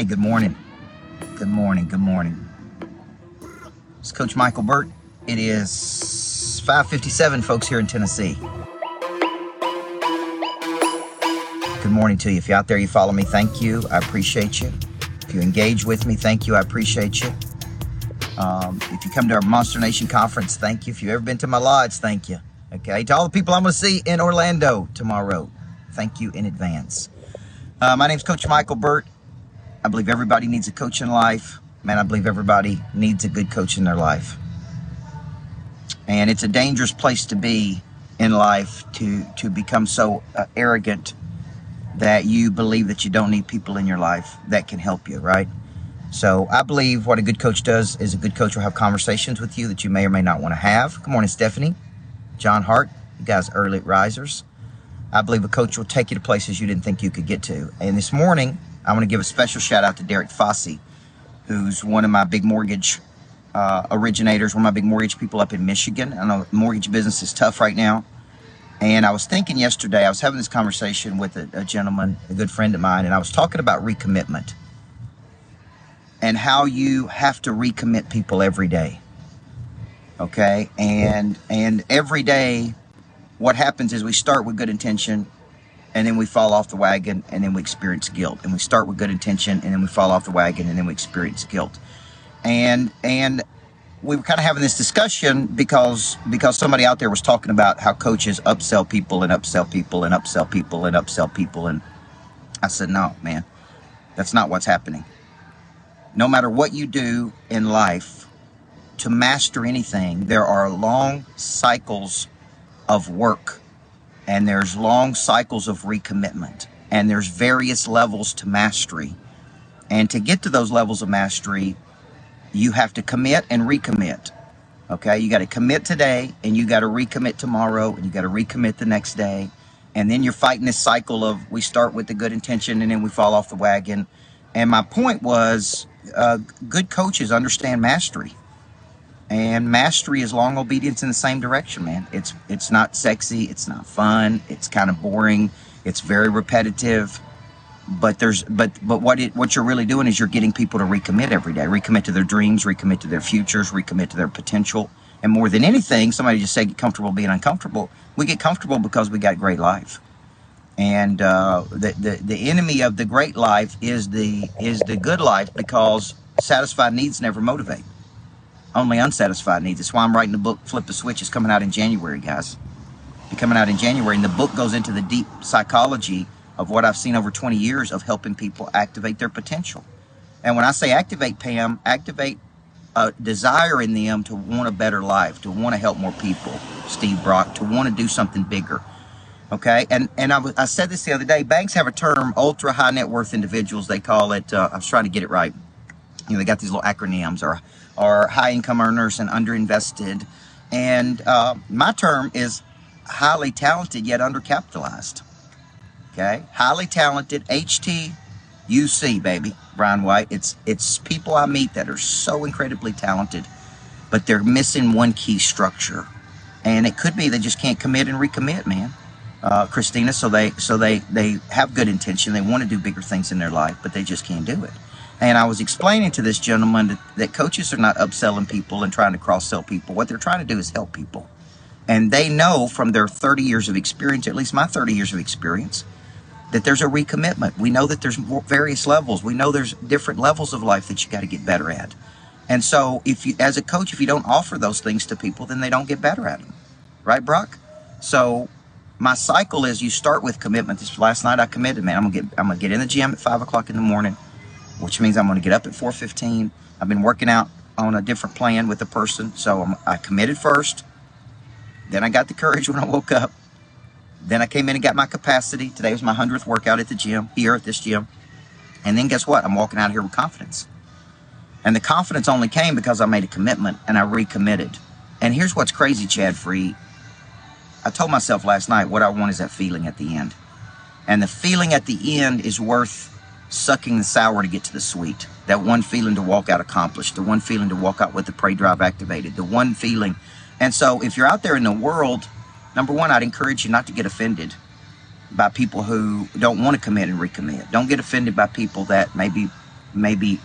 Hey, good morning. Good morning. Good morning. It's Coach Michael Burt. It is 5:57, folks, here in Tennessee. Good morning to you. If you're out there, you follow me. Thank you. I appreciate you. If you engage with me, thank you. I appreciate you. Um, if you come to our Monster Nation conference, thank you. If you've ever been to my lodge, thank you. Okay. To all the people I'm going to see in Orlando tomorrow, thank you in advance. Uh, my name's Coach Michael Burt. I believe everybody needs a coach in life. Man, I believe everybody needs a good coach in their life. And it's a dangerous place to be in life to, to become so uh, arrogant that you believe that you don't need people in your life that can help you, right? So I believe what a good coach does is a good coach will have conversations with you that you may or may not want to have. Good morning, Stephanie. John Hart, you guys early risers. I believe a coach will take you to places you didn't think you could get to. And this morning, I want to give a special shout out to Derek Fossey, who's one of my big mortgage uh, originators, one of my big mortgage people up in Michigan. I know mortgage business is tough right now. And I was thinking yesterday, I was having this conversation with a, a gentleman, a good friend of mine, and I was talking about recommitment and how you have to recommit people every day. Okay? And and every day what happens is we start with good intention and then we fall off the wagon and then we experience guilt. And we start with good intention and then we fall off the wagon and then we experience guilt. And and we were kind of having this discussion because because somebody out there was talking about how coaches upsell people and upsell people and upsell people and upsell people and I said no man that's not what's happening. No matter what you do in life to master anything there are long cycles of work and there's long cycles of recommitment. And there's various levels to mastery. And to get to those levels of mastery you have to commit and recommit. Okay? You got to commit today and you got to recommit tomorrow and you got to recommit the next day. And then you're fighting this cycle of we start with the good intention and then we fall off the wagon. And my point was uh, good coaches understand mastery and mastery is long obedience in the same direction man. It's it's not sexy it's not fun it's kind of boring it's very repetitive. But there's but but what it what you're really doing is you're getting people to recommit every day recommit to their dreams recommit to their futures recommit to their potential. And more than anything somebody just say get comfortable being uncomfortable. We get comfortable because we got great life. And uh, the, the the enemy of the great life is the is the good life because satisfied needs never motivate only unsatisfied needs. That's why I'm writing the book Flip the Switch. It's coming out in January, guys. It's coming out in January. And the book goes into the deep psychology of what I've seen over 20 years of helping people activate their potential. And when I say activate, Pam, activate a desire in them to want a better life, to want to help more people, Steve Brock, to want to do something bigger. Okay, and and I, I said this the other day. Banks have a term, ultra high net worth individuals. They call it. Uh, I was trying to get it right. You know, they got these little acronyms, or are high income earners and underinvested. And uh, my term is highly talented yet undercapitalized. Okay, highly talented HTUC baby, Brian White. It's it's people I meet that are so incredibly talented, but they're missing one key structure, and it could be they just can't commit and recommit, man. Uh, Christina, so they so they they have good intention, they want to do bigger things in their life, but they just can't do it. And I was explaining to this gentleman that, that coaches are not upselling people and trying to cross sell people. What they're trying to do is help people. And they know from their 30 years of experience, at least my 30 years of experience, that there's a recommitment. We know that there's various levels. We know there's different levels of life that you got to get better at. And so, if you, as a coach, if you don't offer those things to people, then they don't get better at them, right, Brock? So, my cycle is you start with commitment. This last night I committed, man. I'm gonna get I'm gonna get in the gym at five o'clock in the morning which means I'm going to get up at 4:15. I've been working out on a different plan with a person, so I'm, I committed first. Then I got the courage when I woke up. Then I came in and got my capacity. Today was my 100th workout at the gym, here at this gym. And then guess what? I'm walking out of here with confidence. And the confidence only came because I made a commitment and I recommitted. And here's what's crazy, Chad Free. I told myself last night what I want is that feeling at the end. And the feeling at the end is worth sucking the sour to get to the sweet. That one feeling to walk out accomplished, the one feeling to walk out with the prey drive activated, the one feeling. And so if you're out there in the world, number one, I'd encourage you not to get offended by people who don't want to commit and recommit. Don't get offended by people that maybe maybe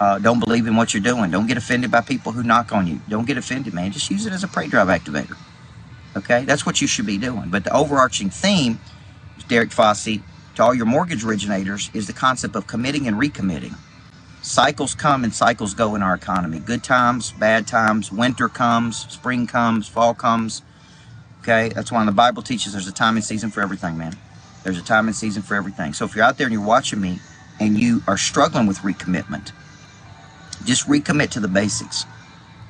uh, don't believe in what you're doing. Don't get offended by people who knock on you. Don't get offended, man. Just use it as a prey drive activator. Okay, that's what you should be doing. But the overarching theme, is Derek Fossey, to all your mortgage originators, is the concept of committing and recommitting. Cycles come and cycles go in our economy. Good times, bad times, winter comes, spring comes, fall comes. Okay, that's why the Bible teaches there's a time and season for everything, man. There's a time and season for everything. So if you're out there and you're watching me and you are struggling with recommitment, just recommit to the basics.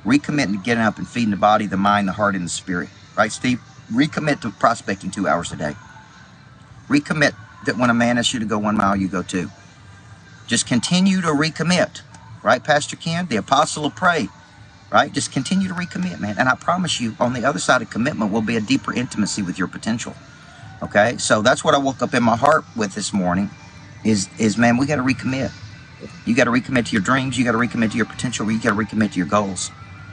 Recommit to getting up and feeding the body, the mind, the heart, and the spirit. Right, Steve? Recommit to prospecting two hours a day. Recommit that when a man asks you to go one mile, you go two. Just continue to recommit. Right, Pastor Ken? The apostle of pray. Right? Just continue to recommit, man. And I promise you, on the other side of commitment will be a deeper intimacy with your potential. Okay? So that's what I woke up in my heart with this morning is is man, we gotta recommit. You got to recommit to your dreams. You got to recommit to your potential. You got to recommit to your goals.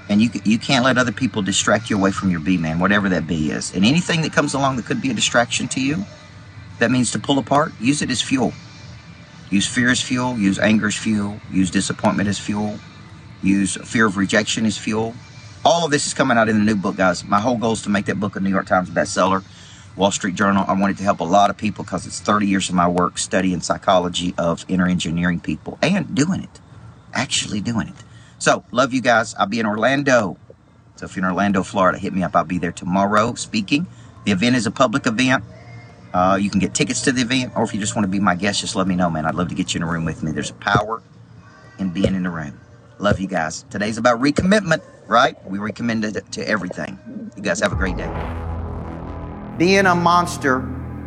And you you can't let other people distract you away from your B man, whatever that B is. And anything that comes along that could be a distraction to you, that means to pull apart, use it as fuel. Use fear as fuel. Use anger as fuel. Use disappointment as fuel. Use fear of rejection as fuel. All of this is coming out in the new book, guys. My whole goal is to make that book a New York Times bestseller. Wall Street Journal. I wanted to help a lot of people because it's 30 years of my work studying psychology of inner engineering people and doing it, actually doing it. So, love you guys. I'll be in Orlando. So, if you're in Orlando, Florida, hit me up. I'll be there tomorrow speaking. The event is a public event. Uh, you can get tickets to the event, or if you just want to be my guest, just let me know, man. I'd love to get you in a room with me. There's a power in being in the room. Love you guys. Today's about recommitment, right? We recommitted to everything. You guys have a great day. Being a monster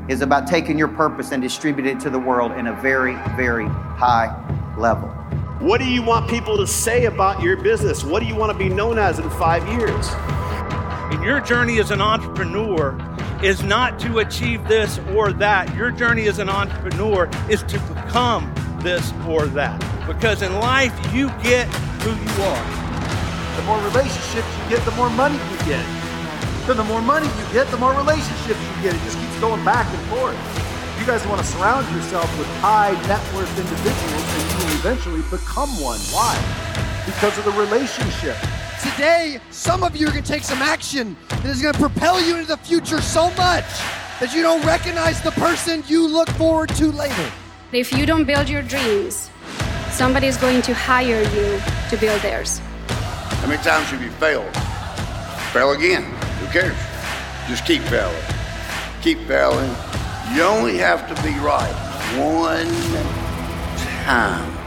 is about taking your purpose and distributing it to the world in a very, very high level. What do you want people to say about your business? What do you want to be known as in five years? In your journey as an entrepreneur is not to achieve this or that. Your journey as an entrepreneur is to become this or that. Because in life, you get who you are. The more relationships you get, the more money you get. So the more money you get, the more relationships you get. It just keeps going back and forth. You guys want to surround yourself with high net worth individuals and you will eventually become one. Why? Because of the relationship. Today, some of you are going to take some action that is going to propel you into the future so much that you don't recognize the person you look forward to later. If you don't build your dreams, somebody is going to hire you to build theirs. How many times have you failed? Fail again Who cares? Just keep failing. Keep failing. You only have to be right one time.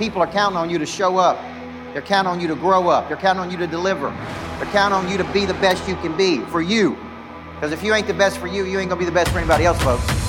People are counting on you to show up. They're counting on you to grow up. They're counting on you to deliver. They're counting on you to be the best you can be for you. Because if you ain't the best for you, you ain't going to be the best for anybody else, folks.